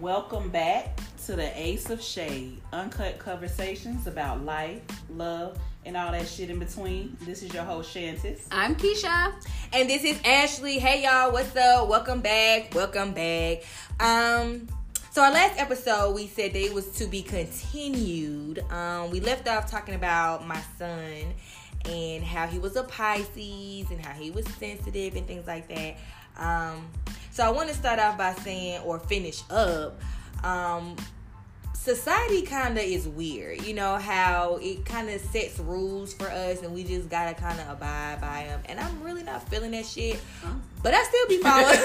Welcome back to the Ace of Shade, uncut conversations about life, love, and all that shit in between. This is your host Shantis. I'm Keisha. And this is Ashley. Hey y'all, what's up? Welcome back. Welcome back. Um so our last episode we said that it was to be continued. Um we left off talking about my son and how he was a Pisces and how he was sensitive and things like that. Um so I want to start off by saying or finish up um society kind of is weird. You know how it kind of sets rules for us, and we just gotta kind of abide by them. And I'm really not feeling that shit, but I still be following.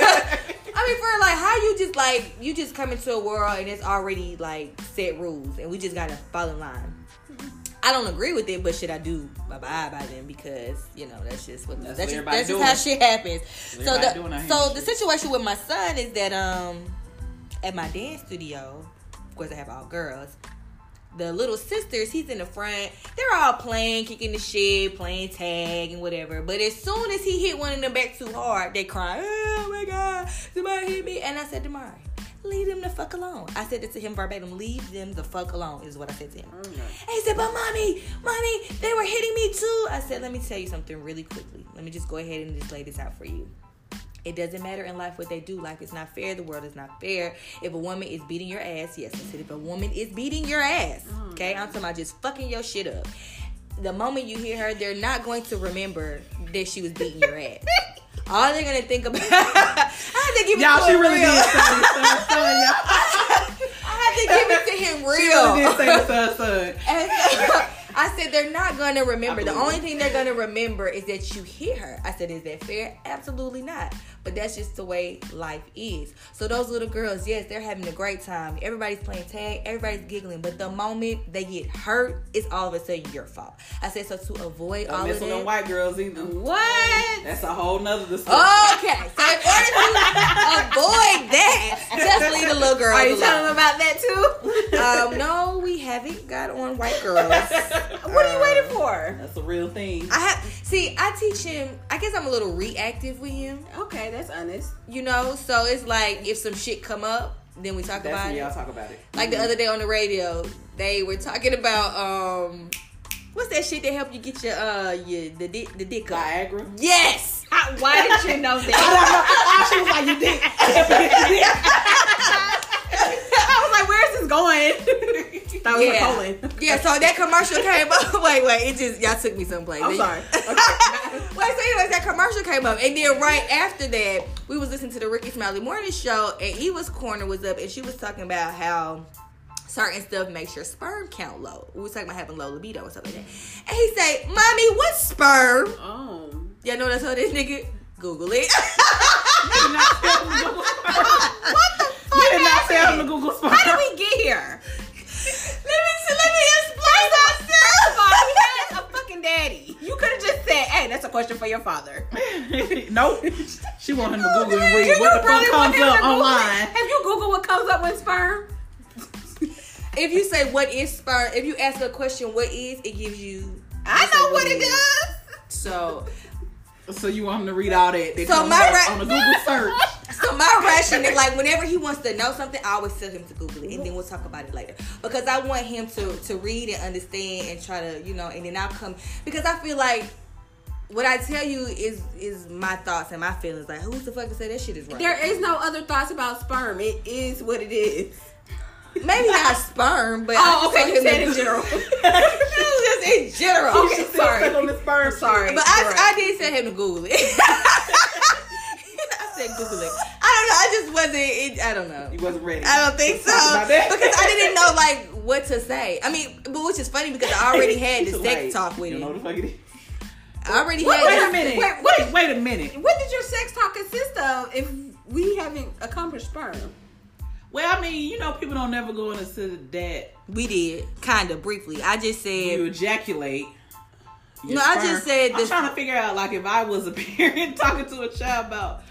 I mean, for like how you just like you just come into a world and it's already like set rules, and we just gotta fall in line. I don't agree with it, but should I do abide by them because you know that's just what That's that's, just, that's just how shit happens. So the so the shit. situation with my son is that um at my dance studio, of course I have all girls. The little sisters, he's in the front. They're all playing, kicking the shit, playing tag and whatever. But as soon as he hit one of them back too hard, they cry, "Oh my god, somebody hit me!" And I said to Mari, "Leave them the fuck alone." I said it to him verbatim. Leave them the fuck alone is what I said to him. Mm-hmm. And he said, "But mommy, mommy, they were hitting me too." I said, "Let me tell you something really quickly. Let me just go ahead and just lay this out for you." It doesn't matter in life what they do. Life is not fair. The world is not fair. If a woman is beating your ass, yes, I said if a woman is beating your ass, mm-hmm. okay, I'm talking about just fucking your shit up. The moment you hear her, they're not going to remember that she was beating your ass. All they're gonna think about. I had to give it Y'all, to she him really real. did son, son, y'all. I had to give it to him She real. really did say son, son. And so I said they're not gonna remember. The only it. thing they're gonna remember is that you hit her. I said, is that fair? Absolutely not. But that's just the way life is. So those little girls, yes, they're having a great time. Everybody's playing tag, everybody's giggling. But the moment they get hurt, it's all of a sudden your fault. I said so to avoid Don't all mess of that. white girls either. What? That's a whole nother discussion. Okay, so in order to avoid that, just leave the little girls Are you alone. telling them about that too? Um, no, we haven't got on white girls. what are you waiting for? That's a real thing. I have see. I teach him. I guess I'm a little reactive with him. Okay, that's honest. You know, so it's like if some shit come up, then we talk That's about it. y'all talk about it. Like the other day on the radio, they were talking about um, what's that shit that help you get your uh your the dick the dick up? Viagra. Yes. How, why did you know that? I don't she was like, you did. I was like, where's this going? that was Yeah. a colon. Yeah, so that commercial came up. wait, wait, it just y'all took me someplace. I'm sorry. Wait, so anyways, that commercial came up, and then right after that, we was listening to the Rickey Smiley Morning Show, and Eva's corner was up, and she was talking about how certain stuff makes your sperm count low. We was talking about having low libido and stuff like that. And he say, "Mommy, what's sperm?" Oh. Y'all know what I told this nigga? Google it. what the fuck? You did not tell him to Google sperm. How did we get here? let me let me explain First myself. of all, he has a fucking daddy. You could have just said, "Hey, that's a question for your father." nope. She want him to Google and read you what the fuck comes up it? online. Have you Google what comes up with sperm? If you say what is sperm, if you ask a question, what is, it gives you. I know what it does. So So you want him to read all that? that So comes my up ra- on the Google search. So my rationale, like whenever he wants to know something, I always tell him to Google it, and then we'll talk about it later. Because I want him to to read and understand and try to, you know, and then I'll come because I feel like what I tell you is is my thoughts and my feelings. Like who's the fuck to say that shit is right? There is no other thoughts about sperm. It is what it is. Maybe not sperm, but Oh, okay. You said in general. Was just in general. Okay, sorry. on the sperm. Sorry. But I, I did tell him to Google it. I said Google it. I don't know. I just wasn't. It, I don't know. He wasn't ready. I don't think so Talk about that. because I didn't know like what to say. I mean, but which is funny because I already had the sex talk with You know him. what the fuck it is? I already Wait, had. Wait a minute. Wait, wait. wait, a minute. What did your sex talk consist of if we haven't accomplished sperm? Well, I mean, you know, people don't never go into that. We did kind of briefly. I just said. You ejaculate. No, I just said I'm this- trying to figure out, like, if I was a parent talking to a child about.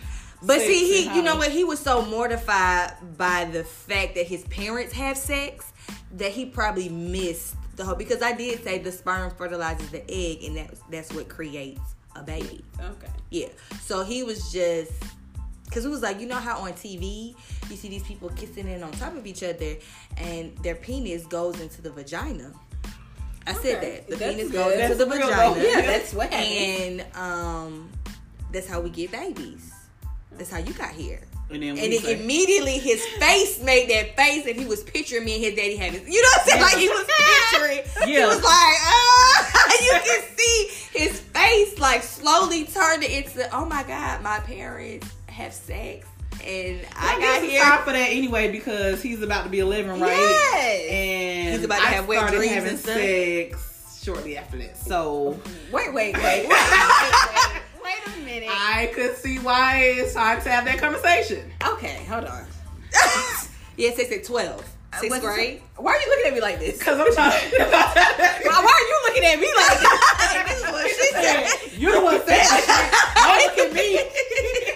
But see, he, you know what? He was so mortified by the fact that his parents have sex that he probably missed the whole. Because I did say the sperm fertilizes the egg, and that's that's what creates a baby. Okay. Yeah. So he was just Cause it was like you know how on TV you see these people kissing in on top of each other, and their penis goes into the vagina. I said that the that's penis good. goes into the vagina. though. Yeah, that's what happened. and um, that's how we get babies. That's how you got here. And then And we it say, immediately his face made that face, and he was picturing me and his daddy having. You know what I'm saying? Like he was picturing. Yeah. He was like, ah, you can see his face like slowly turning into. Oh my god, my parents have sex, and I I got here. for that anyway because he's about to be 11, right? Yes. And He's about to I have wet started dreams having and stuff. sex shortly after that. So Wait, wait, wait, wait, wait, wait. Wait a minute. I could see why it's time to have that conversation. Okay, hold on. yeah, sex at twelve, sixth What's- grade. Why are you looking at me like this? Because I'm trying. Why, why are you looking at me like this? This is what she said. You're the one saying. Don't look at me.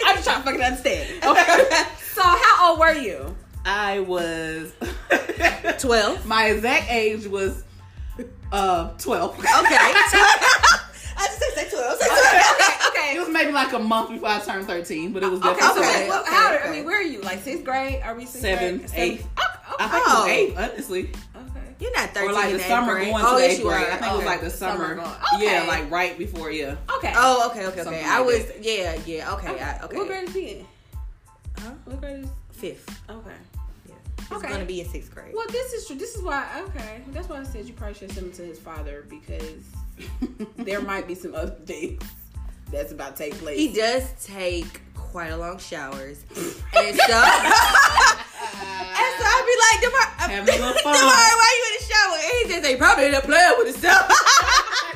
I'm just trying to fucking understand. Okay. so how old were you? I was Twelve. My exact age was uh 12. Okay. I just said say twelve. Say 12. Okay, It okay. was maybe like a month before I turned 13, but it was Okay, definitely so Okay, well, okay, how, I mean, where are you? Like sixth grade? Are we sixth Seventh, grade? eighth. Oh, I think it Oh. was eight, honestly. Okay. You're not thirteen. Or like the summer grade. going oh, to yes, eighth grade. I think it was like the Summer summer. going- Yeah, like right before, yeah. Okay. Oh, okay, okay, Something okay. I like was, that. yeah, yeah, okay, I, okay. What grade is he in? Huh? What grade is? Fifth. Okay. Yeah. He's Okay. gonna be in sixth grade. Well, this is true. This is why. Okay, that's why I said you probably should send him to his father because there might be some other things that's about to take place. He does take quite a long showers, and so, and so I'd be like, "Demar, uh, Having a little fun. Demar, why you in the shower?" And he just say, "Probably in there playing with himself."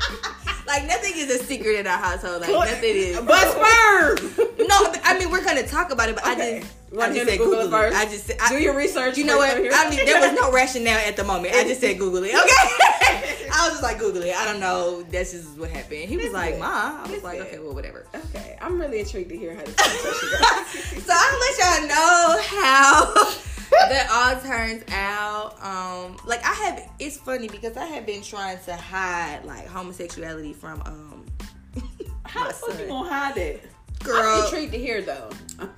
like nothing is a secret in our household. Like nothing is. but sperm. No, I mean we're gonna talk about it, but Okay. I just, I want just to said Google Google it first? I just, I, Do your research. You know what? first over here. I mean, there was no rationale at the moment. I just said Google it. Okay. I was just like Google it. I don't know. That's just what happened. He was Listen. like, "Ma," I was like, Listen. "Okay, well, whatever." Okay, I'm really intrigued to hear how this conversation goes. so I'll let y'all know how that all turns out. Um, like I have, it's funny because I have been trying to hide like homosexuality from um How the fuck you gonna hide? I'm Girl, intrigued to hear though.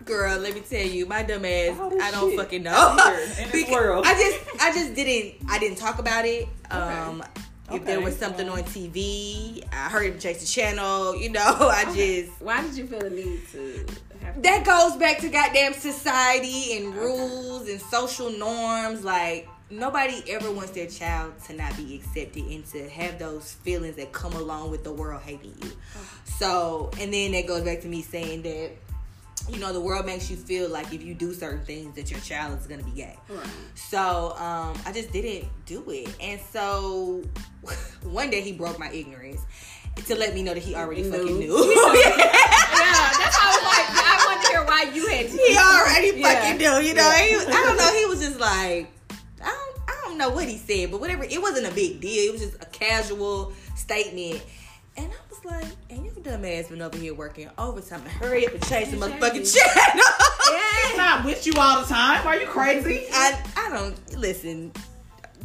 girl, let me tell you, my dumb ass, Oh, I don't shit. fucking know. In this world. I just, I just didn't, I didn't talk about it. Um, if there was something on TV, I heard him change the channel. You know, I just. Why did you feel the need to that goes back to goddamn society and rules and social norms. Like nobody ever wants their child to not be accepted and to have those feelings that come along with the world hating you. So, and then that goes back to me saying that. You know, the world makes you feel like if you do certain things that your child is gonna be gay. Right. So um, I just didn't do it. And so one day he broke my ignorance to let me know that he already Knew. fucking knew. Yeah, that's why I was like, I wanted to hear why you had to. he already Yeah. fucking knew, you know. He was, I don't know. He was just like, I don't, I don't know what he said, but whatever. It wasn't a big deal. It was just a casual statement. And I was like, and your dumb ass been over here working overtime. Hurry up and change the motherfucking channel. It's not with you all the time. Are you crazy? I, I don't listen.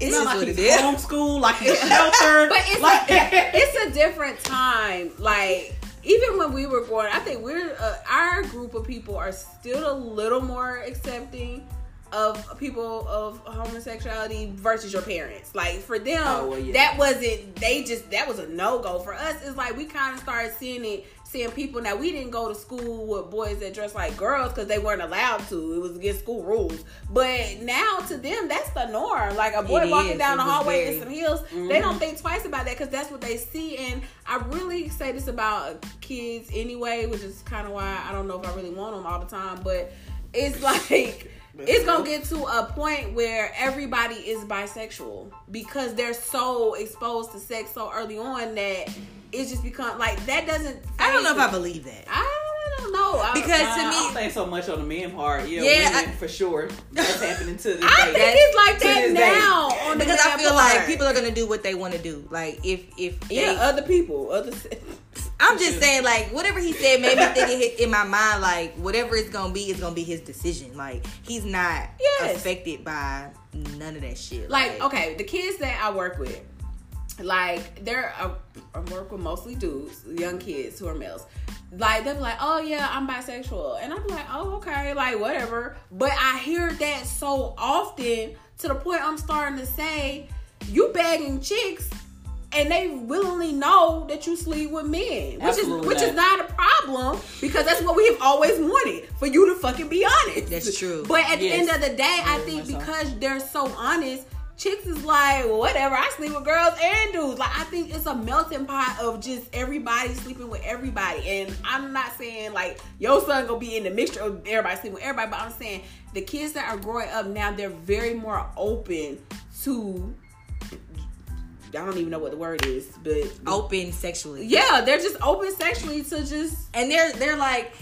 It's Not like what it he's is. homeschooled, like he's sheltered. But it's like, it's a different time. Like even when we were growing, I think we're uh, our group of people are still a little more accepting of people of homosexuality versus your parents. Like for them, Oh, well, yeah. that wasn't. They just that was a no go for us. It's like we kind of started seeing it. Seeing people now, we didn't go to school with boys that dress like girls because they weren't allowed to. It was against school rules. But now to them, that's the norm. Like a boy It walking is. down It the hallway very- in some heels, they mm-hmm. don't think twice about that because that's what they see. And I really say this about kids anyway, which is kind of why I don't know if I really want them all the time. But it's like it's gonna get to a point where everybody is bisexual because they're so exposed to sex so early on that it's just become like that doesn't. I don't know if I believe that. I don't know I- Because Nah, to I me- don't think so much on the men part. Yeah, Yeah, women I- for sure. That's happening to this I day. think it's like that now. On because I feel part. like people are gonna do what they want to do. Like if if they, yeah, other people, other. I'm just saying like whatever he said made me think it hit in my mind like whatever it's gonna be is gonna be his decision. Like he's not Yes. affected by none of that shit. like okay the kids that i work with like they're I, I work with mostly dudes young kids who are males like they'll be like, "Oh yeah, I'm bisexual," and I'm like, "Oh okay, like whatever." But I hear that so often to the point I'm starting to say, "You begging chicks." And they willingly know that you sleep with men, which Absolutely is which is not. a problem because that's what we have always wanted for you to fucking be honest. That's true. But at the end of the day, I Very think so. because they're so honest, chicks is like, well, whatever. I sleep with girls and dudes. Like I think it's a melting pot of just everybody sleeping with everybody. And I'm not saying like your son gonna be in the mixture of everybody sleeping with everybody, but I'm saying the kids that are growing up now, they're very more open to. I don't even know what the word is, but Open sexually. yeah, they're just open sexually to just and they're they're like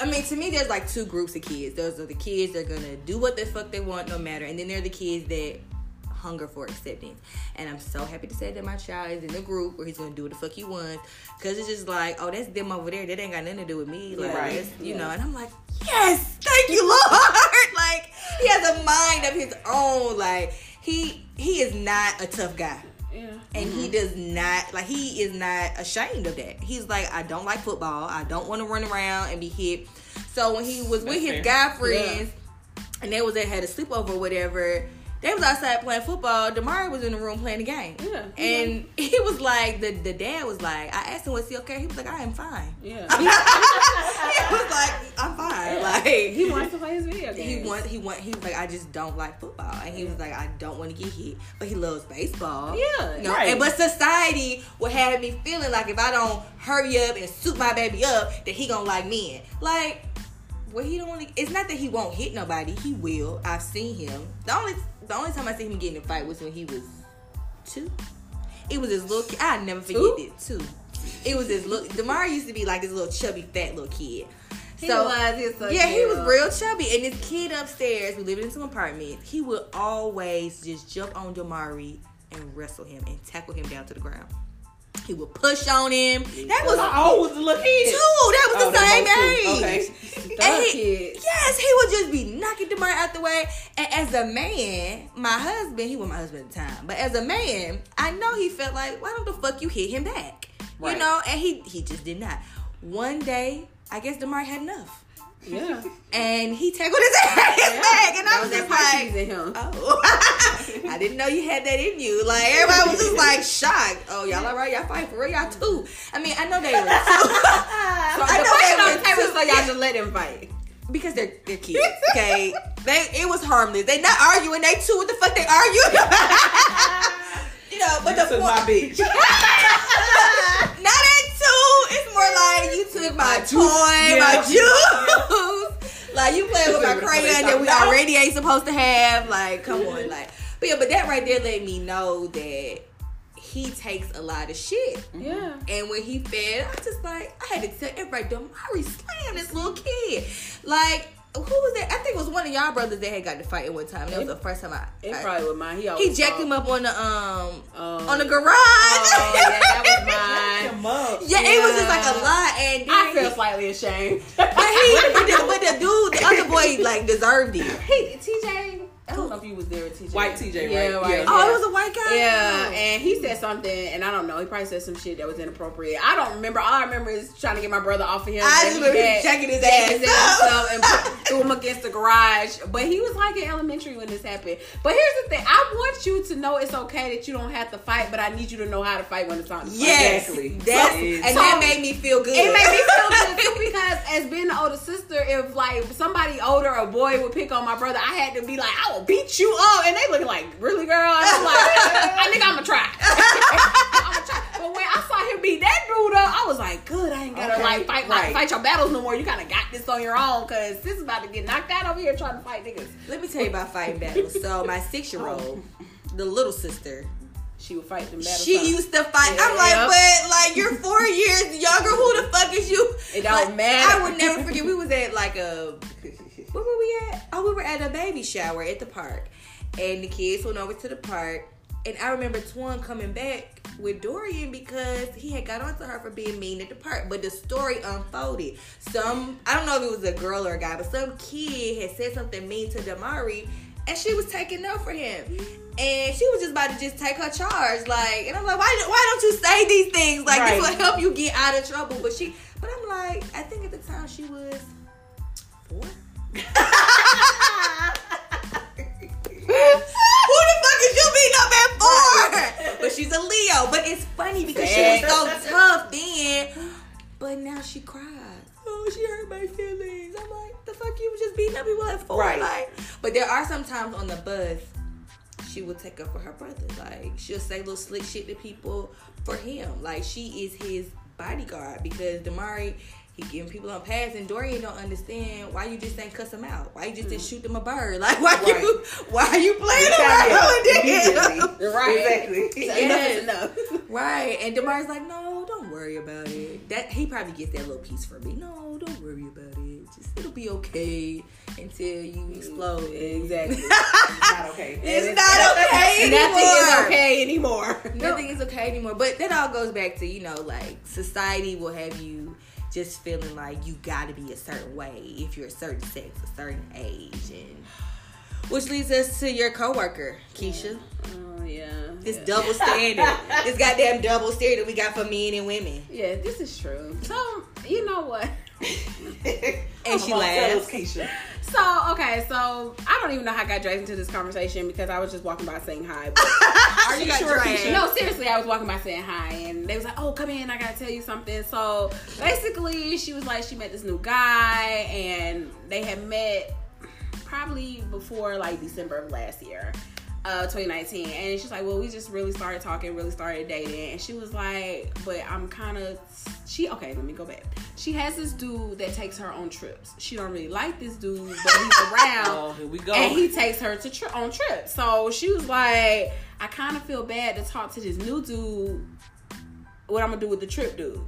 I mean, to me, there's like two groups of kids. Those are the kids that are gonna do what the fuck they want, no matter. And then there are the kids that hunger for acceptance. And I'm so happy to say that my child is in the group where he's gonna do what the fuck he wants. Cause it's just like, oh, that's them over there. That ain't got nothing to do with me. Like, Right. that's- you know. And I'm like, yes, thank you, Lord. like, he has a mind of his own. Like, he he is not a tough guy yeah. and he Mm-hmm. does not like he is not ashamed of that. He's like, I don't like football. I don't want to run around and be hit. So when he was with That's his fair. guy friends, and they was at had a sleepover or whatever, they was outside playing football. Damari was in the room playing the game. Yeah. and mm-hmm. he was like, the the dad was like, I asked him was he okay. He was like, I am fine. Yeah. he was like, I'm fine. Like he wants to play his video he games. want he want he was like I just don't like football and he was like I don't want to get hit but he loves baseball Yeah, you know? right. and but society would have me feeling like if I don't hurry up and suit my baby up that he gonna like men like well he don't want to it's not that he won't hit nobody he will I've seen him the only the only time I see him getting in a fight was when he was two it was his little kid I never forget Two? it two it was his little Demar used to be like this little chubby fat little kid He so was, so yeah, he was real chubby. And this kid upstairs, we lived in some apartment, he would always just jump on Damari and wrestle him and tackle him down to the ground. He would push on him. That was How old was the little kid? two. That was Oh, the same age. Okay. And he- Yes, he would just be knocking Damari out the way. And as a man, my husband, he was my husband at the time, but as a man, I know he felt like, why don't the fuck you hit him back? Right. You know, and he he just did not. One day, I guess Demar had enough Yeah. and he tackled his ass back, and I was was just like, in him. "Oh, I didn't know you had that in you." Like everybody was just like shocked. Oh, y'all all right? Y'all fight for real? Y'all too? I mean, I know they were two. So I the know question they on were the table is two. so y'all just let him fight. because they're they're kids. Okay, they it was harmless. They not arguing. They two. What the fuck they arguing? you know, but the Took point. my bitch. Not at two. Like you took my, My toy, juice. my Yeah. juice. like you playing with my That's what they crayon that we about. already ain't supposed to have. Like, come on, like. But yeah, but that right there let me know that he takes a lot of shit. Yeah. And when he fed, I just like I had to tell everybody, Damari slam this little kid. Like, who was that? I think it was one of y'all brothers that had got to fight at one time. That was the first time I. It I- probably was mine. He he jacked talk. him up on the um Um, on the garage. Oh, yeah, that was mine. Him up. Yeah, it was just like a lot, and I feel he- slightly ashamed. but he, but the, but the dude, the other boy, like deserved it. Hey, TJ. I don't oh. know if you was there with TJ. White TJ, Yeah, right? right. Yeah. Oh, it was a white guy. Yeah, and he said something, and I don't know. He probably said some shit that was inappropriate. I don't remember. All I remember is trying to get my brother off of him. I just remember had- checking his checking ass up and put, threw him against the garage. But he was like in elementary when this happened. But here's the thing: I want you to know it's okay that you don't have to fight, but I need you to know how to fight when it's time to fight. Yes, Exactly. that's, So- and so- that made me feel good. It made me feel good too because as being the older sister, if like somebody older, a boy would pick on my brother, I had to be like, I will beat you up, and they looking like, really, girl? And I'm like, ah, I think I'm gonna try. I'm gonna try. But when I saw him beat that dude up, I was like, good, I ain't gotta Okay, like fight right. fight your battles no more. You kind of got this on your own because this is about to get knocked out over here trying to fight niggas. Let me tell you about fighting battles. So my six year old, oh. the little sister, She would fight them battles. she used to fight. Yeah, I'm like, yep. but like you're four years younger. Who the fuck is you? It don't Like, matter. I would never forget. We was at like a where were we at? Oh, we were at a baby shower at the park, and the kids went over to the park. And I remember Twan coming back with Dorian because he had got onto her for being mean at the park. But the story unfolded. Some I don't know if it was a girl or a guy, but some kid had said something mean to Damari, and she was taking up for him. And she was just about to just take her charge, like, and I'm like, why, why don't you say these things? Like, Right. this will help you get out of trouble. But she, but I'm like, I think at the time she was four. Who the fuck is you beating up at four? But she's a Leo. But it's funny because she was so tough then. But now she cries. Oh, she hurt my feelings. I'm like, the fuck you was just beating up people at four. Right. Like, but there are some times on the bus she will take up for her brother. Like she'll say little slick shit to people for him. Like she is his bodyguard because Damari he giving people on pass and Dorian don't understand why you just ain't cuss him out. Why you just didn't mm. shoot them a bird? Like why Right. you why are you playing around immediately. Right. Exactly. Yes. Enough is enough. Right. And Damari's like, no, don't worry about it. That he probably gets that little piece from me. No, don't worry about it. Just it'll be okay until you mm. explode. Exactly. It's not okay. It's not okay anymore. Nothing is okay anymore. Nothing is okay anymore. But that all goes back to, you know, like society will have you just feeling like you gotta be a certain way if you're a certain sex, a certain age, and which leads us to your coworker, Keisha. Oh yeah. This yeah. double standard. this goddamn double standard we got for men and women. Yeah, this is true. So you know what? And she Come on, tell us, laughs. Keisha. So okay, so I don't even know how I got dragged into this conversation because I was just walking by saying hi. But Are you sure, Keisha? no, seriously, I was walking by saying hi, and they was like, "Oh, come in, I gotta tell you something." So basically, she was like, she met this new guy, and they had met probably before like December of last year. Uh, 2019, and she's like, "Well, we just really started talking, really started dating." And she was like, "But I'm kind of she okay. Let me go back. She has this dude that takes her on trips. She don't really like this dude, but he's around, Oh, here we go. and he takes her to tri- on trips. So she was like, I kind of feel bad to talk to this new dude. What I'm gonna do with the trip dude?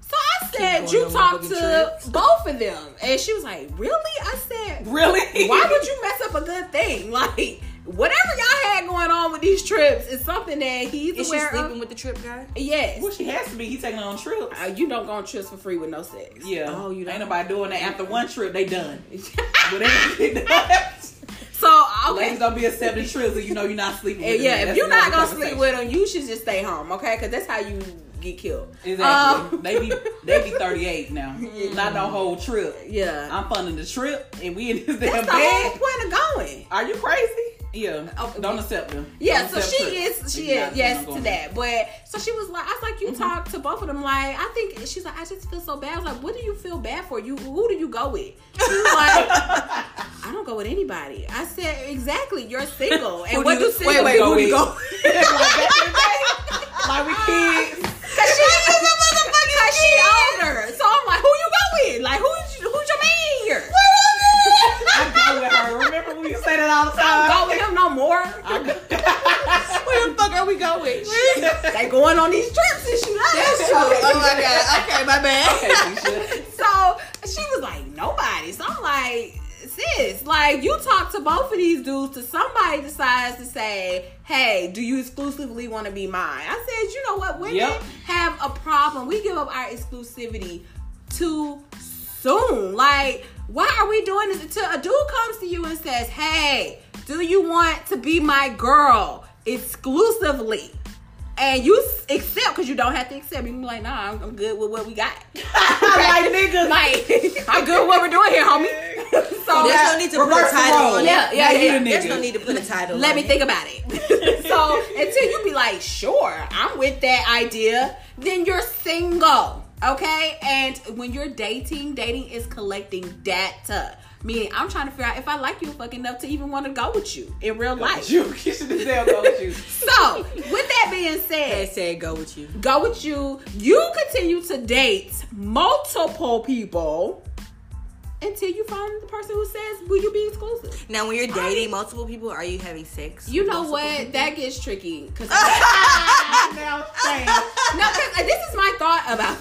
So I said, you on talk to trips. both of them, and she was like, really? I said, really? why would you mess up a good thing? Like whatever y'all going on with these trips is something that he's Is she aware sleeping of. with the trip guy? yes, Well, she has to be. He taking her on trips. Uh, you don't go on trips for free with no sex. Yeah. Oh, you ain't don't? nobody doing that after one trip. They done. Whatever so okay, Ladies don't be accepting trips, and you know you're not sleeping. And with them. yeah, if That's you're not gonna sleep with them, you should just stay home, okay? Because that's how you get killed. Exactly. Um, they be they be 38 now. Not no whole trip. yeah, I'm funding the trip, and we in this that's damn the whole bed. point of going. Are you crazy? Yeah. Don't accept them. Yeah, Don't so she trips. is. She is. Yes to that. But so she was like, I was like, you Mm-hmm. talk to both of them. Like, I think she's like, I just feel so bad. I was like, what do you feel bad for? You who do you go with? She was like, I don't go with anybody. I said exactly. You're single, and what do you- single wait, wait, who do you go? go like back in the day, like we kids. Cause she is a motherfucking Cause she older. So I'm like, who you go with? Like, who's who's your man here? I go with her. Remember we used to say that all the I time. don't go with him no more. Where the fuck are we going? they going on these trips and she That's true. Oh my god. Okay, my bad. Okay, So she was like, nobody. So I'm like, sis, like you talk to both of these dudes to somebody decides to say, hey, do you exclusively want to be mine? I said, you know what? Women Yep. have a problem. We give up our exclusivity too soon. Like, why are we doing this until a dude comes to you and says, hey, do you want to be my girl exclusively? And you accept because you don't have to accept. You can be like, nah, I'm, I'm good with what we got. like niggas. Like, I'm good with what we're doing here, homie. so There's no need to put a title role. on it. Yeah, yeah, Now yeah. There's no need to put a title on it. let on me it. think about it. so until you be like, sure, I'm with that idea, then you're single. Okay? And when you're dating, dating is collecting data. Meaning, I'm trying to figure out if I like you fucking enough to even want to go with you in real life. You Keisha this damn go with you. So, with that being said, Hashtag go with you. go with you. You continue to date multiple people until you find the person who says, "Will you be exclusive?" Now, when you're dating multiple people, are you having sex? You know what? people? That gets tricky because now shame. no, 'cause uh, this is my thought about.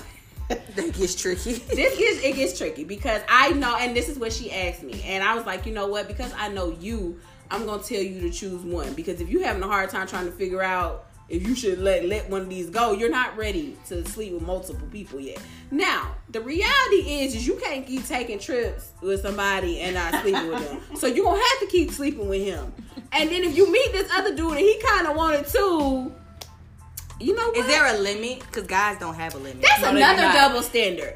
that gets tricky. This gets it gets tricky because I know, and this is what she asked me, and I was like, you know what? Because I know you, I'm gonna tell you to choose one. Because if you're having a hard time trying to figure out if you should let let one of these go. You're not ready to sleep with multiple people yet. Now, the reality is, is you can't keep taking trips with somebody and not sleeping with them. So you're gonna have to keep sleeping with him. And then if you meet this other dude and he kind of wanted to, you know what? Is there a limit? Because guys don't have a limit. That's No, they do another double standard.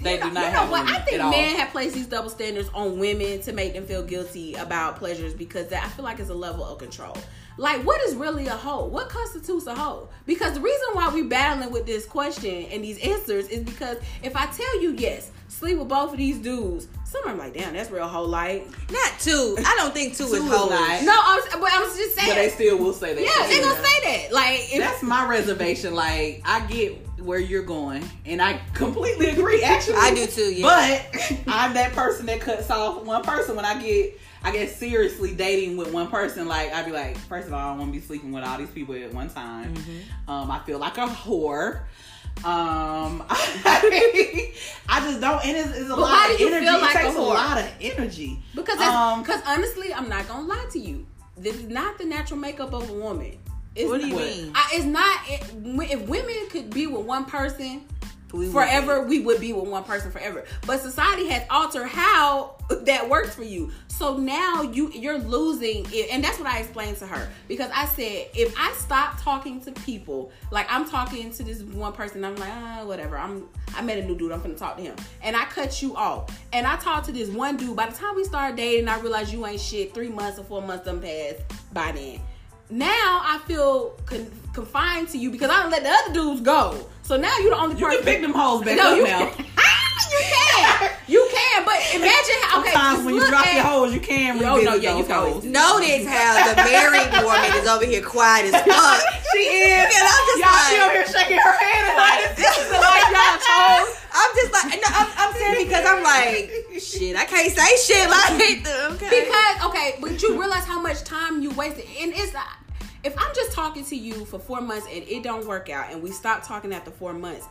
They you do know, not you know have a what? I think men have placed these double standards on women to make them feel guilty about pleasures because that, I feel like it's a level of control. Like, what is really a hoe? What constitutes a hoe? Because the reason why we're battling with this question and these answers is because if I tell you yes, sleep with both of these dudes, some are like, damn, that's real whole like. Not two. I don't think two, Two is is whole. not. No, I'm, but I'm just saying. But they still will say that. yeah, they gonna say that. Like, if, That's my reservation. Like, I get where you're going, and I completely agree. Actually, I do too, yeah. But I'm that person that cuts off one person when I get, I get seriously dating with one person. Like, I'd be like, first of all, I don't want to be sleeping with all these people at one time. Mm-hmm. Um, I feel like a whore. Um, I just don't. And it's, it's a But lot of do you energy. feel it like a takes a, whore? lot of energy. Because Um, because honestly, I'm not gonna lie to you. This is not the natural makeup of a woman. It's What do you not- mean? I, it's not. It, if women could be with one person We forever, we would be with one person forever. But society has altered how that works for you. So now you you're losing it, and that's what I explained to her because I said if I stop talking to people, like I'm talking to this one person, I'm like ah whatever. I'm I met a new dude. I'm gonna talk to him, and I cut you off, and I talked to this one dude. By the time we started dating, I realized you ain't shit. Three months or four months done passed by then. Now I feel con- confined to you because I don't let the other dudes go. So now you're the only You person. can pick them hoes back No, up you now. can. you can. You can. But imagine how. Okay, Sometimes when you drop at- your hoes, you can Oh, no, yeah, you those can hoes. Notice how the married woman is over here quiet as fuck. She is. And I'm just Y'all, she like- over here shaking her head and like, this is like y'all toes. I'm just like, no, I'm, I'm saying because I'm like, shit, I can't say shit like that. Okay. Because okay, but you realize how much time you wasted, and it's. If I'm just talking to you for four months and it don't work out, and we stop talking after four months,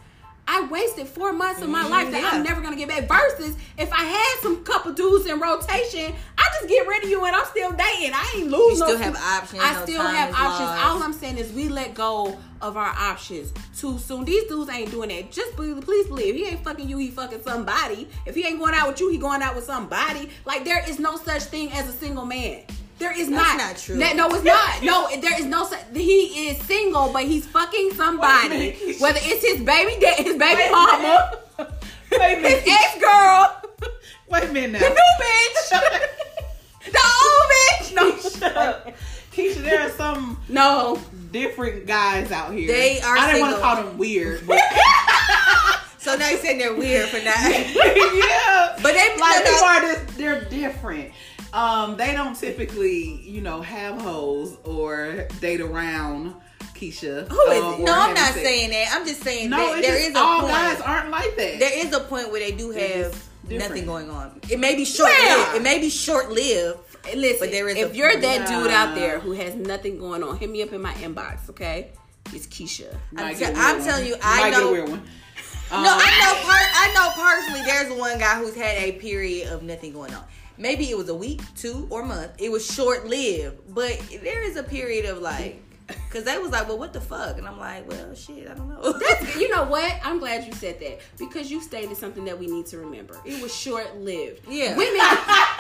I wasted four months of my life that yeah. I'm never gonna get back. Versus if I had some couple dudes in rotation, I just get rid of you and I'm still dating. I ain't losing. You no still have sleep. options, I no still have options. lost. All I'm saying is we let go of our options too soon. These dudes ain't doing that. Just believe, please believe. He ain't fucking you. He fucking somebody. If he ain't going out with you, he going out with somebody. Like there is no such thing as a single man. There is That's not. not true. That- no, it's not. No, there is no. He is single, but he's fucking somebody. Whether it's his baby dad, his baby Wait a mama, Wait his ex girl, Wait a minute now. the new bitch, the old bitch. No, Shut up. Keisha, there are some no. different guys out here. They are I didn't want to call them weird, but so now you're saying they're weird for that. yeah. But they like no, people no. are just they're different. Um, they don't typically, you know, have hoes or date around Keisha. Who is um, it? No, I'm not sex. saying that. I'm just saying No, that there just is a all point. guys aren't like that. there is a point where they do have nothing going on. It may be short. It may be short lived. Listen, But there is if you're that dude out there who has nothing going on, hit me up in my inbox, okay? It's Keisha. I'm, get te- a weird I'm telling you, I might know. No, Um, I know. Per- I know personally. There's one guy who's had a period of nothing going on. Maybe it was a week, two, or month. It was short lived, but there is a period of like, because they was like, "Well, what the fuck?" And I'm like, "Well, shit, I don't know." That's, you know what? I'm glad you said that because you stated something that we need to remember. It was short lived. Yeah. Women,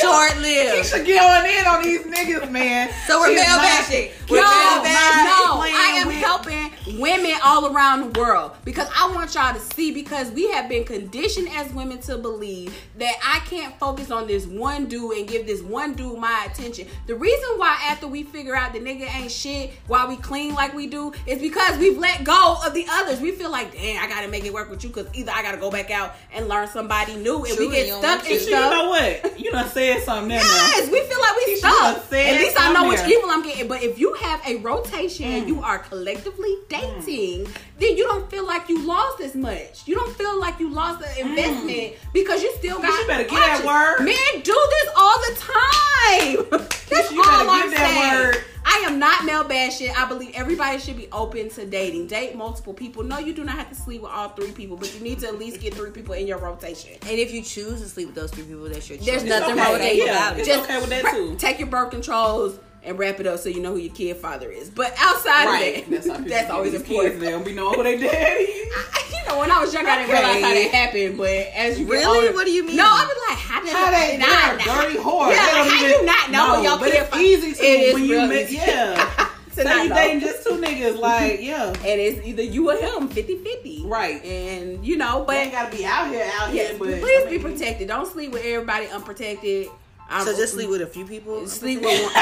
short lived. Keisha going in on these niggas, man. So we're She is male not- bashing. No, We're no, no, I am with- helping women all around the world because I want y'all to see because we have been conditioned as women to believe that I can't focus on this one dude and give this one dude my attention. The reason why after we figure out the nigga ain't shit while we clean like we do is because we've let go of the others. We feel like, damn, I gotta make it work with you because either I gotta go back out and learn somebody new and True, we get stuck want in to. Keisha, stuff. you know what? You done said something there now. Yes, we feel like we Keisha stuck. At least I know something which evil I'm getting. But if you have a rotation and you are collectively dating, mm. Then you don't feel like you lost as much. You don't feel like you lost the investment mm. because you still got. you better get that options. word. Men do this all the time. That's you better all I'm get that saying. word. I am not male bashing. I believe everybody should be open to dating. Date multiple people. No, you do not have to sleep with all three people, but you need to at least get three people in your rotation. And if you choose to sleep with those three people, that's your choice. There's It's nothing okay. wrong with that. Yeah, it's Just okay with that too. Take your birth controls. And wrap it up so you know who your kid father is. But outside Right. of that, how that's, always get these important. Kids, they don't be knowing who they daddy. you know, when I was young, I didn't realize how that happened. But as you Really? older- What do you mean? No, I was like, how did How they not not dirty whore? Yeah, don't like, how even you not know who your but kid it's easy to It is when you real met, yeah. So Say not you know. dating just two niggas, like yeah, and it's either you or him, 50-50. right. And you know, They ain't gotta be out here, out yes, here. But please I be protected. Don't sleep with everybody unprotected. I'm- So just sleep with a few people. Mm-hmm. sleep with one.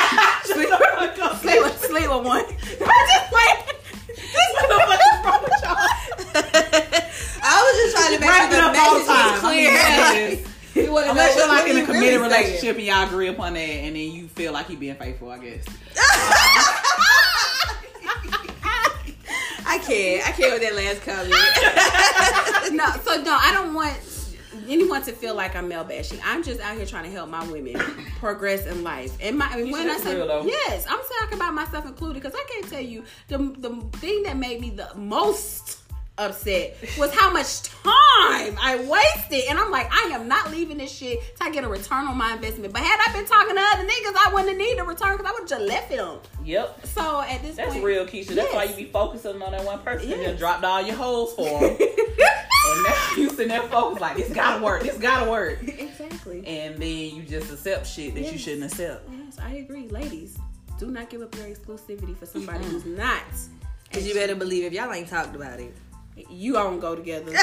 sleep, sleep with sleep with one. I'm just. What the fuck wrong with y'all? I was just trying to make sure it the message was clear. I mean, You wanna Unless know you're like in a committed really relationship and y'all agree upon that, and then you feel like he being faithful, I guess. I can't. I can't with that last comment. no, so no, I don't want anyone to feel like I'm male bashing. I'm just out here trying to help my women progress in life. And my when I say real, yes, I'm talking about myself included because I can't tell you the the thing that made me the most upset was how much time I wasted. And I'm like, I am not leaving this shit till I get a return on my investment. But had I been talking to other niggas, I wouldn't have needed a return because I would have just left them. Yep. So at this point That's point, real, Keisha. That's why you be focusing on that one person and Yes. just dropped all your hoes for him. and now you sitting there focused like, this gotta work, this gotta work. exactly. And then you just accept shit that you shouldn't accept. Yes, I agree. Ladies, do not give up your exclusivity for somebody who's not. Cause you better believe if y'all ain't talked about it. You don't go together.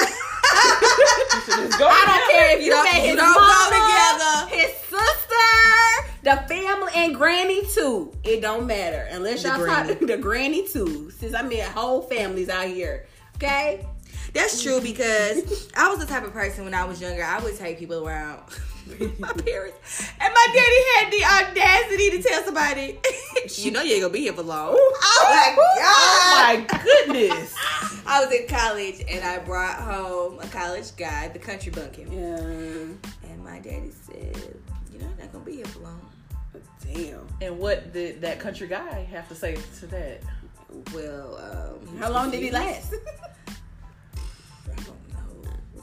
You should just go I don't care if you, You don't- met you his don't go together. his sister, the family, and granny too. It don't matter unless The y'all granny. talk the granny too. Since I met whole families out here. Okay, That's true because I was the type of person when I was younger, I would take people around my parents. And my daddy had the audacity to tell somebody, you know you ain't gonna be here for long. Oh my god! Oh my goodness. I was in college and I brought home a college guy, the country bumpkin. yeah. And my daddy said, you know, you're not gonna be here for long. Damn. And what did that country guy have to say to that? Well, um, How long did he last?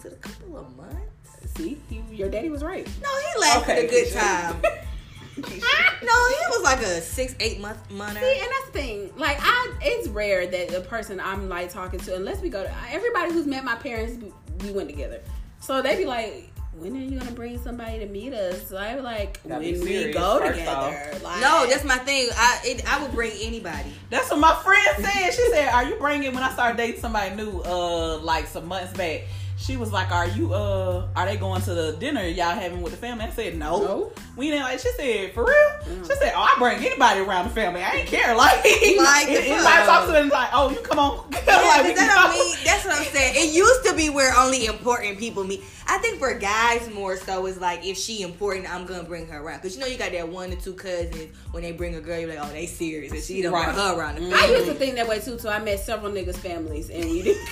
I don't know. Was it a couple of months? See, you, your daddy was right. No, he lasted Okay, a good time. no, he was like a six, eight month month. See, and that's the thing. Like, I, it's rare that the person I'm like talking to, unless we go to everybody who's met my parents, we- we went together. So they'd be like, "When are you gonna bring somebody to meet us?" So I be like, Gotta "When be we go together." Like, No, that's my thing. I it, I would bring anybody. That's what my friend said. She said, "Are you bringing?" When I started dating somebody new, uh, like some months back, she was like, "Are you? Uh, are they going to the dinner y'all having with the family?" I said, "No, No. we didn't." Like she said, "For real?" She said, "Oh, I bring anybody around the family. I ain't care. Like, Like the if anybody fuck. talks to them, like, oh, you come on, Yeah, like, that don't mean that's what I'm saying. It used to be where only important people meet. I think for guys more so is like if she important, I'm gonna bring her around. Cause you know you got that one or two cousins when they bring a girl, you're like, oh, they serious, and she don't Right. bring her around. The I used to think that way too. So I met several niggas' families, and we did.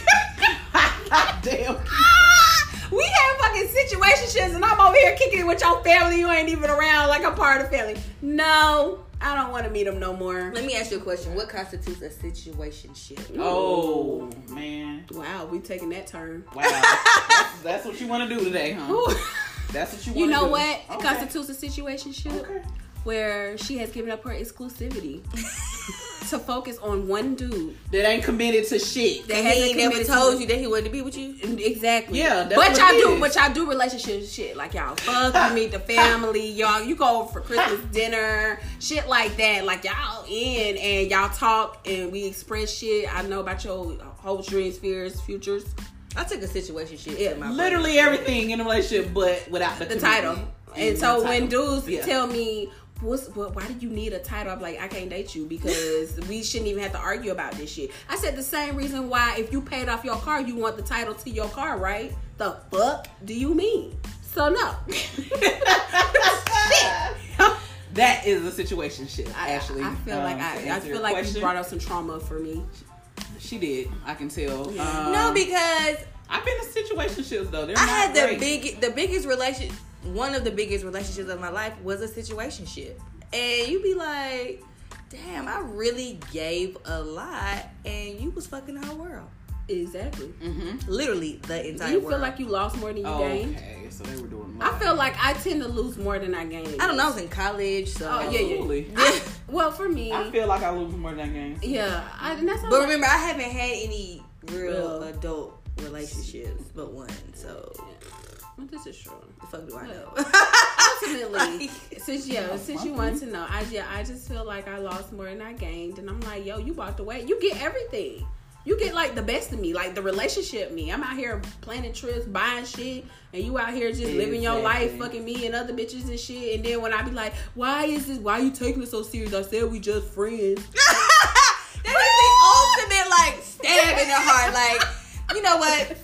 Damn. Ah, we have fucking situationships, and I'm over here kicking it with your family. You ain't even around, like I'm part of the family. No, I don't want to meet them no more. Let me ask you a question. What constitutes a situationship? Oh man, Wow, we taking that turn. wow. that's, that's what you want to do today, huh? Ooh. That's what you want. To do. You know do. what Okay. constitutes a situationship? Okay. Where she has given up her exclusivity to focus on one dude. That ain't committed to shit. That hasn't he ain't never committed to told you that he wanted to be with you. Mm, exactly. Yeah, that's but what y'all it do, is. but y'all do relationship shit like y'all fuck, you meet the family, y'all you go over for Christmas dinner, shit like that. Like y'all in and y'all talk and we express shit. I know about your hopes, dreams, fears, futures. I took a situationship. Yeah, to my Literally everything in a relationship, but without the, The title. And the so when dudes Yeah. tell me. What's, what, why do you need a title? I'm like, I can't date you because we shouldn't even have to argue about this shit. I said the same reason why if you paid off your car, you want the title to your car, right? The fuck do you mean? So no. that is a situation shit. I, Actually, I feel Um, like I, I feel like question, you brought up some trauma for me. She did. I can tell. Yeah. Um, No, because I've been in situationships though. They're I had the great. big, the biggest relation. One of the biggest relationships of my life was a situationship, and you be like, "Damn, I really gave a lot, and you was fucking the whole world, Exactly. Mhm. literally the Do entire you world." feel like you lost more than you Oh, gained? okay, so they were doing. I feel like I tend to lose more than I gain. I don't know. I was in college, so Oh, yeah, yeah. I- Well, for me, I feel like I lose more than games. yeah, I, and that's But all remember, I haven't had any real Real. adult relationships but one. So Well, this is true. the fuck do I know? Ultimately, since yeah, since you want to know, I yeah, I just feel like I lost more than I gained, and I'm like, yo, you walked away. You get everything. You get like the best of me, like the relationship me. I'm out here planning trips, buying shit, and you out here just living your life, fucking me and other bitches and shit. And then when I be like, why is this? Why you taking it so serious? I said we just friends. that is the ultimate like stab in the heart. Like, you know what?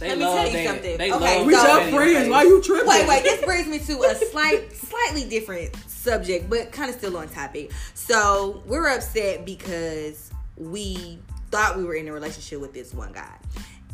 They Let me love tell you that. something. They Okay, love We just that in your friends. face. Why you tripping? Wait, wait. This brings me to a slight, slightly different subject, but kind of still on topic. So we're upset because we thought we were in a relationship with this one guy.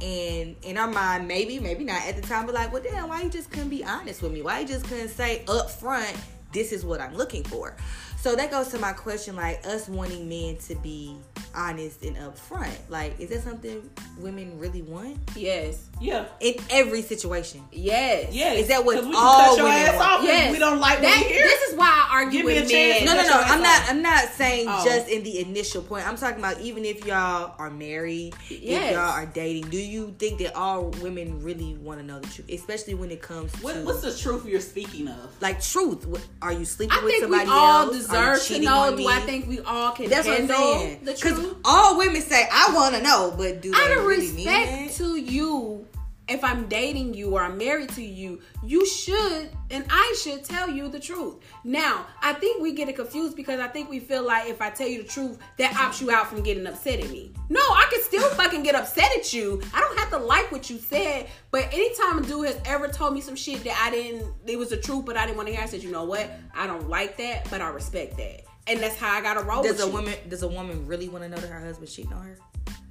And in our mind, maybe, maybe not at the time, but like, well, damn, why you just couldn't be honest with me? Why you just couldn't say up front, this is what I'm looking for? So that goes to my question, like us wanting men to be honest and upfront. Like, is that something women really want Yes, Yeah. in every situation? yes, Yes. Is that what 'Cause we all cut your women ass want? off Yes. we don't like That, what we hear. this is why I argue Give me with a chance. men. No, no, no. I'm not. off. I'm not saying Oh. just in the initial point. I'm talking about even if y'all are married, if y'all are dating. Do you think that all women really want to know the truth, especially when it comes What, to what's the truth you're speaking of? like truth? Are you sleeping I with think we somebody all else? Deserve to know. Do? I think we all can That's what I'm saying. Because all women say, "I want to know," but do they of really mean respect to you, if I'm dating you or I'm married to you, you should and I should tell you the truth. Now, I think we get it confused because I think we feel like if I tell you the truth, that opts you out from getting upset at me. No, I can still fucking get upset at you. I don't have to like what you said, but anytime a dude has ever told me some shit that I didn't, it was the truth, but I didn't want to hear, I said, you know what? I don't like that, but I respect that. And that's how I gotta roll Does with a you. woman does a woman really want to know that her husband's cheating on her?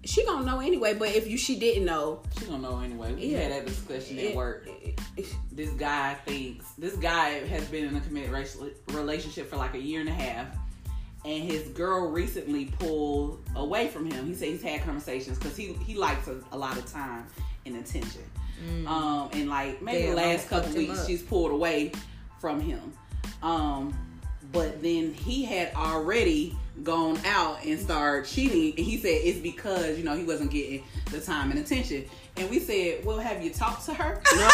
She gonna know anyway, but if you she didn't know, She don't know anyway. We Yeah. had that discussion at it- work. it- This guy thinks this guy has been in a committed racial- relationship for like a year and a half, and his girl recently pulled away from him. He said he's had conversations because he he likes a, a lot of time and attention. Um, and like maybe Damn, the last couple weeks she's pulled away from him. Um, but then he had already gone out and started cheating, and he said it's because you know he wasn't getting the time and attention. And we said, well, have you talked to her? no,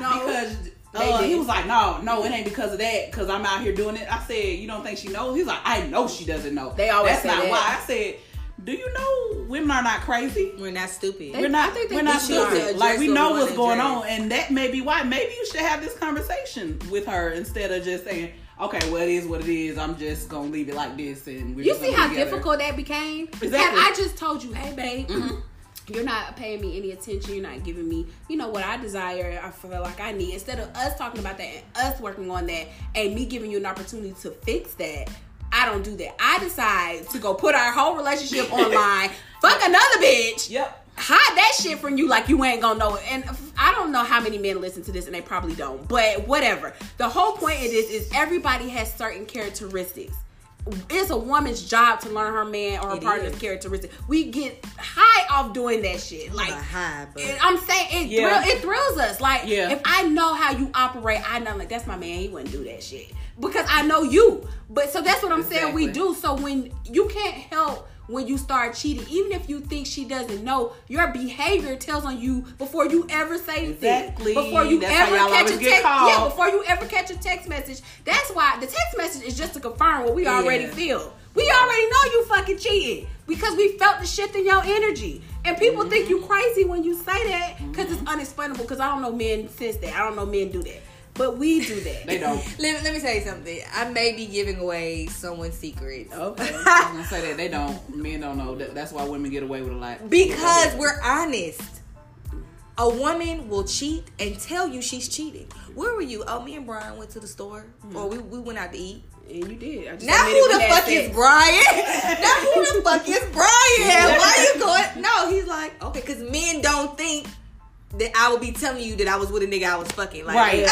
no, because uh, he was like, no, no, it ain't because of that. Because I'm out here doing it. I said, you don't think she knows? He's like, I know she doesn't know. They always That's say not that. why. I said, do you know women are not crazy? We're not stupid. They- We're not. I think We're not think we are. stupid. Like we know what's going Jay. on, and that may be why. Maybe you should have this conversation with her instead of just saying, "Okay, well, it is what it is. I'm just gonna leave it like this." And we're You just see how together." difficult that became? Exactly. Had I just told you, hey babe, Mm-hmm. you're not paying me any attention, you're not giving me, you know, what I desire, I feel like I need. Instead of us talking about that and us working on that and me giving you an opportunity to fix that, I don't do that. I decide to go put our whole relationship online, fuck another bitch. Yep. hide that shit from you like you ain't gonna know it. And I don't know how many men listen to this and they probably don't. But whatever. The whole point of this is everybody has certain characteristics. It's a woman's job to learn her man or her It partner's is. characteristics. We get high off doing that shit. Like high, but I'm saying it, Yeah. thrill, it thrills us. Like Yeah. if I know how you operate, I know like that's my man. He wouldn't do that shit because I know you. But so that's what I'm saying. We do. So when you can't help when you start cheating, even if you think she doesn't know, your behavior tells on you before you ever say anything. Exactly. Before you That's ever catch a get text. Yeah. Before you ever catch a text message. That's why the text message is just to confirm what we already Yeah. feel. We already know you fucking cheating because we felt the shift in your energy. And people think you crazy when you say that because it's mm-hmm. unexplainable. Because I don't know men since that. I don't know men do that, but we do that. They don't. let, let me tell you something. I may be giving away someone's secrets. Okay. I was gonna say that they don't. Men don't know. That, that's why women get away with a lot. Because we're honest. A woman will cheat and tell you she's cheating. Where were you? Oh, me and Brian went to the store, hmm. or we, we went out to eat. And you did. I just Now who the fuck is Brian? now who the fuck is Brian? Why you going? No, he's like okay, because men don't think that I would be telling you that I was with a nigga I was fucking. Like, Right.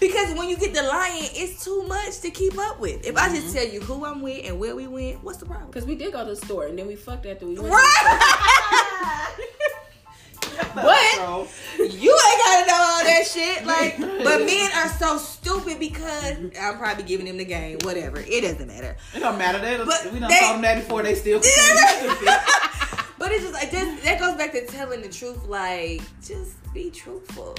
Because when you get the lion, it's too much to keep up with. If I just mm-hmm. tell you who I'm with and where we went, what's the problem? Because we did go to the store and then we fucked after we went. Right. But you ain't gotta know all that shit. Like, but But men are so stupid because I'm probably giving them the game. Whatever, it doesn't matter. It don't matter. They, But we done they- told them that before. They still. But it's just like that, that goes back to telling the truth. Like, just be truthful.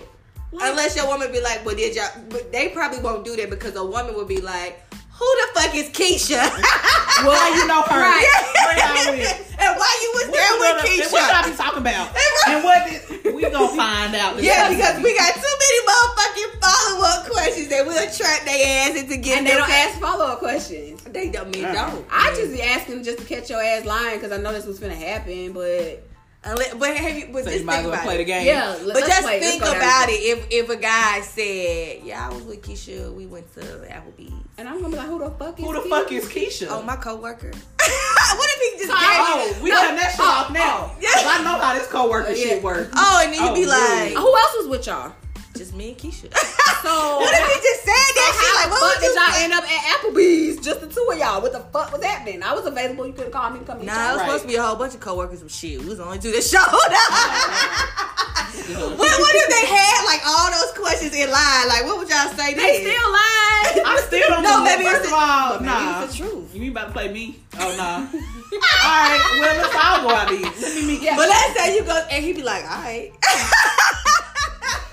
Unless your woman be like, "Well, did y'all?" But they probably won't do that because a woman will be like, "Who the fuck is Keisha?" well, you know her. Right. Where and why you was What there you with gonna- Keisha? What y'all be talking about? and what we gonna find out? Yeah, because we got too many motherfucking follow up questions that we'll trap their ass into getting And they them don't ask follow up questions. They don't mean don't. I just be asking just to catch your ass lying because I know this was gonna happen. But Unless, but have you? But So just you might as think well about play it. the game. yeah, But let's just play. Think about it. If if a guy said, "Yeah, I was with Keisha. We went to Applebee's." And I'm gonna be like, who the fuck is Who the he? fuck is Keisha? Oh, my coworker. what if he just So gave Oh, we No. done that shit oh, off now. Oh, yeah. 'Cause I know how this co-worker Yeah. shit works. Oh, and then you'd be Oh, like, Who else was with y'all? Just me and Keisha. So what if he just said that shit? how Like, the what fuck did you y'all say? end up at Applebee's? Just the two of y'all. What the fuck was happening? I was available. You could have called me to come. Nah, it was Right. supposed to be a whole bunch of coworkers with shit. We was only do the show. what, what if they had like all those questions in line? Like, what would y'all say? They then? still lied. I still don't No, know. maybe First it's of the- all, but maybe nah. it's the truth. You mean about to play me? Oh no. all right. Well, let's all go out to eat. Let me meet. Yeah. But let's say you go and he'd be like, all right.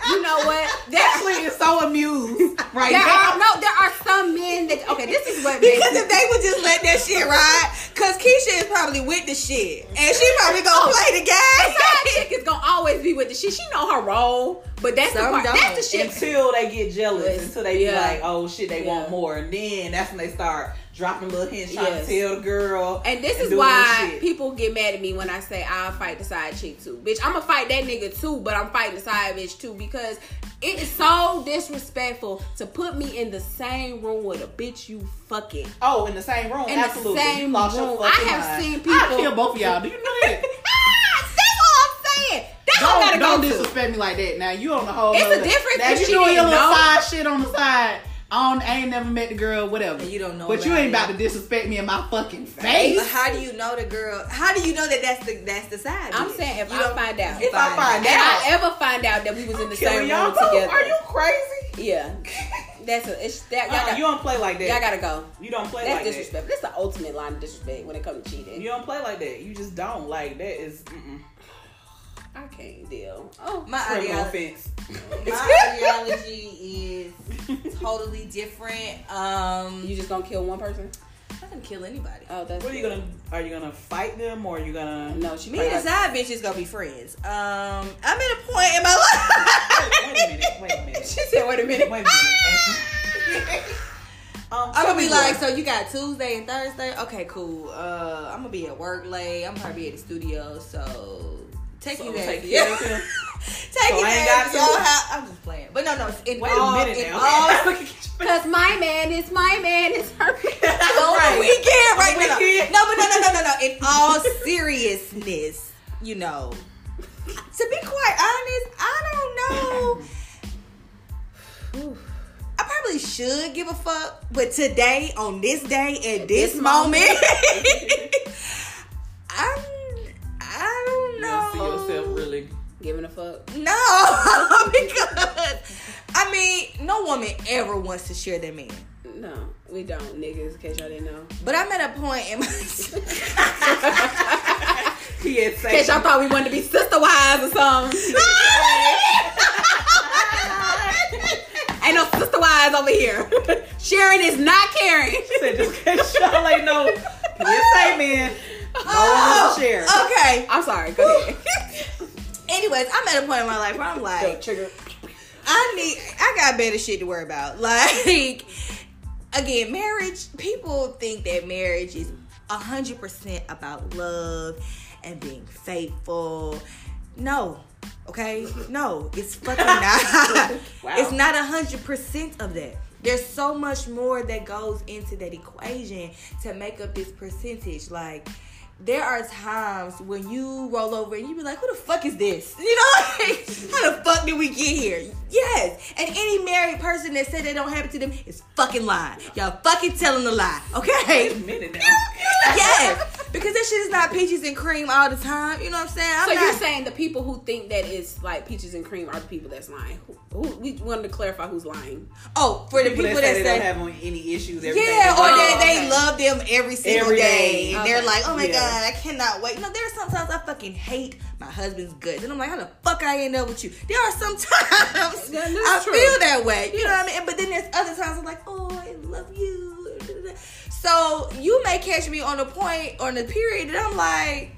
You know what? There, Ashley is so amused right there now. are no. There are some men that. Okay, this is what. Because makes if they would just let that shit ride, because Keisha is probably with the shit. And she probably gonna oh, play the Side game. chick is gonna always be with the shit. She know her role, but that's the Some part. don't. That's the shit. until they get jealous, until they be like, "Oh shit, they want more," and then that's when they start dropping little hints, trying Yes. to tell the girl. And this is why people get mad at me when I say I'll fight the side chick too. Bitch, I'm gonna fight that nigga too, but I'm fighting the side bitch too because it is so disrespectful to put me in the same room with a bitch you fucking. Oh, in the same room, In the absolutely. same You lost your room. fucking I have mind. seen I people- kill both of y'all. Do you know that? Ah, that's all I'm saying. That's all I don't don't disrespect me like that. Now you on the whole. It's a difference Now you doing your little know. side shit on the side. I, don't, I ain't never met the girl, whatever. And you don't know But you about ain't it. about to disrespect me in my fucking face. But how do you know the girl? How do you know that that's the that's the side? I'm saying if You I don't- find out. If I find and out. I ever find out that we was in the Killing same y'all room together. Are you crazy? Yeah. That's a it's that y'all, Uh-uh, got, you don't play like that. y'all gotta go. you don't play That's like that. disrespectful. That's the ultimate line of disrespect when it comes to cheating. You don't play like that. You just don't. Like that is mm-mm. I can't deal. Oh, My ideology, offense. my ideology is totally different. Um, you just gonna kill one person? I can kill anybody. Oh, that's What are you gonna? Are you gonna fight them or are you gonna? No, she Me and the side bitch is gonna be friends. Um, I'm at a point in my life. Wait, wait a minute. Wait a minute. She said, "Wait a minute." Wait a minute. um, I'm gonna me be like, so you got Tuesday and Thursday? Okay, cool. Uh, I'm gonna be at work late. I'm probably be at the studio, so take So you there. take care of. Take So it I ain't there got to your to? house. I'm just playing, but no, no. In Wait all, a minute in now. all, Cause my man is my man is her. the weekend, right? On the No, no, weekend. no, but no, no, no, no, no. In all seriousness, you know. To be quite honest, I don't know. I probably should give a fuck, but today, on this day, at this, this moment, moment. I'm. I don't You know. don't see yourself really. Giving a fuck. No, because I mean, no woman ever wants to share their man. No, we don't, niggas. In case y'all didn't know. But I'm at a point in my. He had In case y'all thought we wanted to be sister wives or something. Ain't no sister wives over here. Sharing is not caring. She said just in case y'all ain't know. He had No one to share. Okay. I'm sorry. Go ahead. Anyways, I'm at a point in my life where I'm like, Trigger. I need, I got better shit to worry about. Like, again, marriage. People think that marriage is hundred percent about love and being faithful. No, okay, no, it's fucking not. Wow. It's not hundred percent of that. There's so much more that goes into that equation to make up this percentage. Like, there are times when you roll over and you be like, "Who the fuck is this?" You know, like, how the fuck did we get here? Yes, Yes, and any married person that said they don't have it to them is fucking lying. Y'all fucking telling a lie, Wait a okay? minute now. yes, because this shit is not peaches and cream all the time. You know what I'm saying? I'm So not, you're saying the people who think that it's like peaches and cream are the people that's lying? Who, who we wanted to clarify who's lying? oh, for the people, that, that say say, they don't have any issues. everything Yeah, they or do. that Oh, they okay. love them every single Every day. day. And they're like, oh my Yeah. god, I cannot wait. You know, there are sometimes I fucking hate my husband's guts. And I'm like, how the fuck I end up with you? There are some times I true. feel that way. You know what I mean? But then there's other times I'm like, oh, I love you. So you may catch me on a point or on the period that I'm like,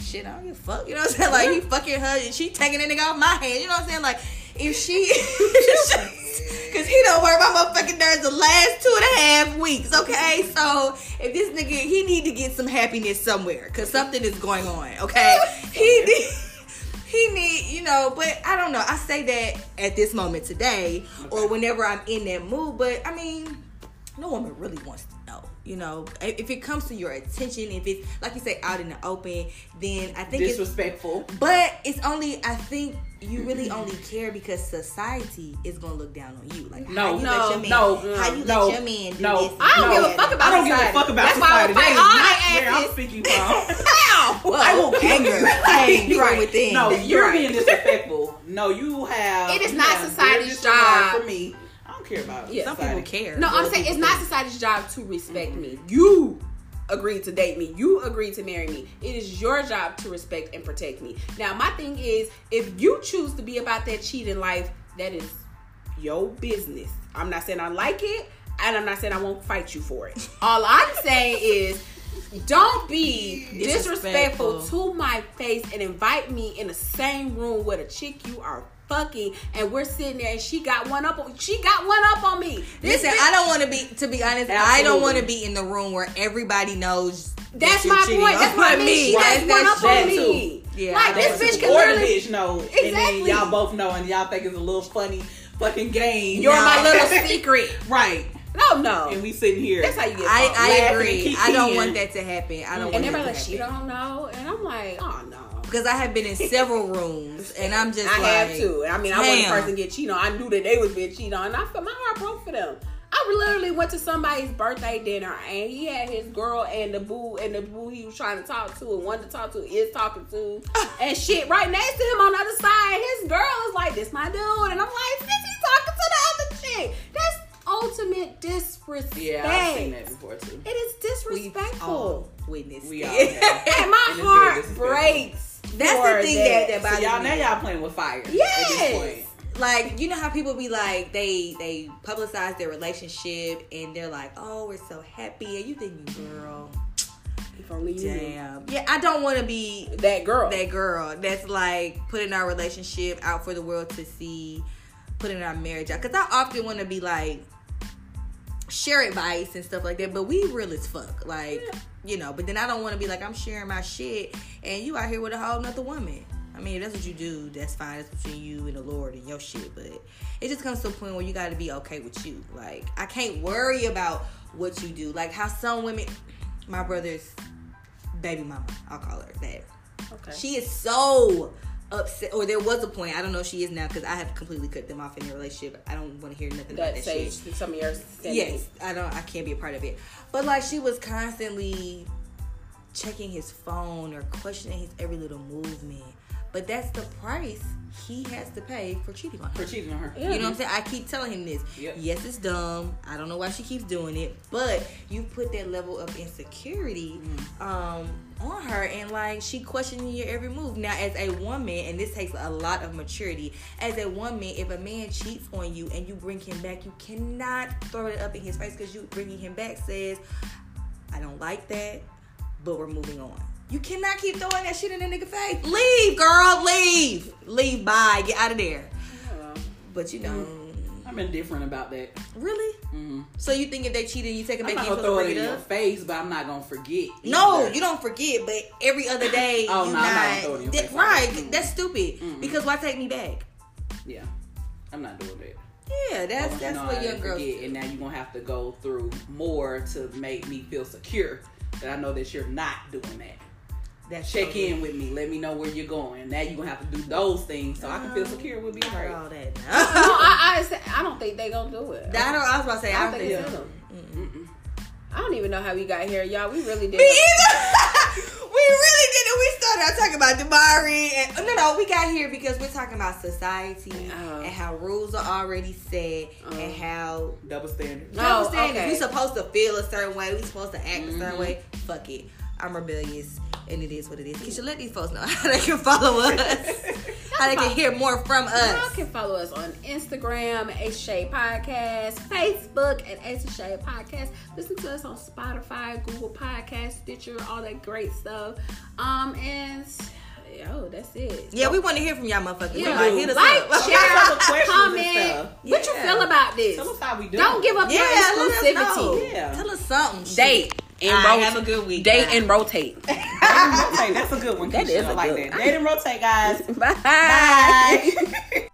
shit, I don't give a fuck. You know what I'm saying? Like he fucking her and she taking that nigga off my hand. You know what I'm saying? Like if she Cause he don't work my motherfucking nerves the last two and a half weeks, okay? So if this nigga he need to get some happiness somewhere, cause something is going on, okay? He need he need, you know, but I don't know. I say that at this moment today or whenever I'm in that mood, but I mean, no woman really wants. You know, if if it comes to your attention, if it's like you say out in the open, then I think it's disrespectful. but it's only I think you really only care because society is gonna look down on you. Like No, how you no, let your man, no, how you no, let your man do no. this. I don't do give a fuck about I don't give a fuck about That's why I society. will That fight is all not their where I'm speaking from. Well, I will kill anger, you. anger Right. within. No, you're Right. being disrespectful. No, you have. It is not society's job. for me. I don't care about Yeah. Some society. people care. No, I'm saying it's not care. society's job to respect mm-hmm. me. You agreed to date me. You agreed to marry me. It is your job to respect and protect me. Now, my thing is, if you choose to be about that cheating life, that is your business. I'm not saying I like it, and I'm not saying I won't fight you for it. All I'm saying is. Don't be disrespectful Disrespectful. to my face and invite me in the same room with a chick you are fucking and we're sitting there and she got one up on she got one up on me. This Listen, bitch- I don't want to be. To be honest, I don't want to be in the room where everybody knows. that That's you're my point. That's what I mean. She Right, got one up on me. too. Yeah, like this bitch can literally. bitch know, and Exactly. then y'all both know, and y'all think it's a little funny fucking game. You're No. my little secret. right, No, no. and we sitting here. That's how you get. I. I agree. I don't want that to happen. I don't want and everybody to like she don't know, and I'm like, oh no. Because I have been in several rooms, and I'm just I like, have to. I mean, I wasn't the damn. person get cheated on. I knew that they was being cheated on, and I felt my heart broke for them. I literally went to somebody's birthday dinner, and he had his girl and the boo and the boo he was trying to talk to and wanted to talk to is talking to, and shit right next to him on the other side. His girl is like, "This my dude," and I'm like, "Since he talking to the other chick, that's ultimate disrespect." yeah, I've seen that before too. It is disrespectful. Disrespectful. all witnessed We it. all have. and my And heart breaks. That's the thing that, that So bothers y'all me. now y'all playing with fire. At Yes. this point. like you know how people be like they they publicize their relationship and they're like oh we're so happy and you think girl If only you damn yeah i don't want to be that girl. that girl that's like putting our relationship out for the world to see putting our marriage out because i often want to be like share advice and stuff like that but we real as fuck like you know but then i don't want to be like i'm sharing my shit and you out here with a whole nother woman I mean, if that's what you do, that's fine. That's between you and the Lord and your shit. But it just comes to a point where you got to be okay with you. Like, I can't worry about what you do. Like, how some women, my brother's baby mama, I'll call her that. okay. She is so upset, or there was a point. I don't know if she is now because I have completely cut them off in their relationship. I don't want to hear nothing about that that sage shit. some of your sanity. Yes, I don't. I can't be a part of it. But like, she was constantly checking his phone or questioning his every little movement. But that's the price he has to pay for cheating on her. For cheating on her. Yeah. You know what I'm saying? I keep telling him this. Yep. Yes, it's dumb. I don't know why she keeps doing it, but you put that level of insecurity um, on her, and like she questioning your every move. Now, as a woman, and this takes a lot of maturity. As a woman, if a man cheats on you and you bring him back, you cannot throw it up in his face because you bringing him back says, "I don't like that, but we're moving on." You cannot keep throwing that shit in the nigga face. Leave, girl. Leave. Leave. Bye. Get out of there. But you know, I'm indifferent about that. really? Mm-hmm. So you think if they cheated, you take it I'm back not in gonna throw it in your face, but I'm not gonna forget. No, you don't forget, but every other day Oh, you no, I'm not not, gonna throw it in your That- face. right. Mm-mm. That's stupid. Because why take me back? Yeah, I'm not doing that. Yeah, that's you that's what young girls forget, do. and now you're gonna have to go through more to make me feel secure. That I know that you're not doing that. That's Check so in with me. Let me know where you're going. Now you're gonna have to do those things so I can feel secure with being I right. all that. No, I, don't think they gonna do it. I, don't, I was about to say, I I don't think think so. I don't even know how we got here, y'all. We really did. Me either. we really didn't. We started out talking about Damari, and no, no, we got here because we're talking about society Oh. and how rules are already set Oh. and how Double standard. Oh, double standards. okay. We supposed to feel a certain way. We supposed to act a certain Mm-hmm. way. Fuck it. I'm rebellious, and it is what it is. Keisha, let these folks know how they can follow us, how they can hear more from us. Y'all can follow us on Instagram at Ace Shade Podcast, Facebook at Ace Shade Podcast. Listen to us on Spotify, Google Podcast, Stitcher, all that great stuff. Um, and yo, that's it. Yeah, we want to hear from y'all, motherfuckers. Yeah, Like, hit us like, up. share, Other questions and comment. stuff. What you feel about this? Tell us how we do. Don't give up Yeah, your let us know. exclusivity. Yeah. Tell us something. Date and right, rotate. have a good week, Date guys. and rotate. Date and rotate. That's a good one. That is like good- that. Date and rotate, guys. Bye. Bye.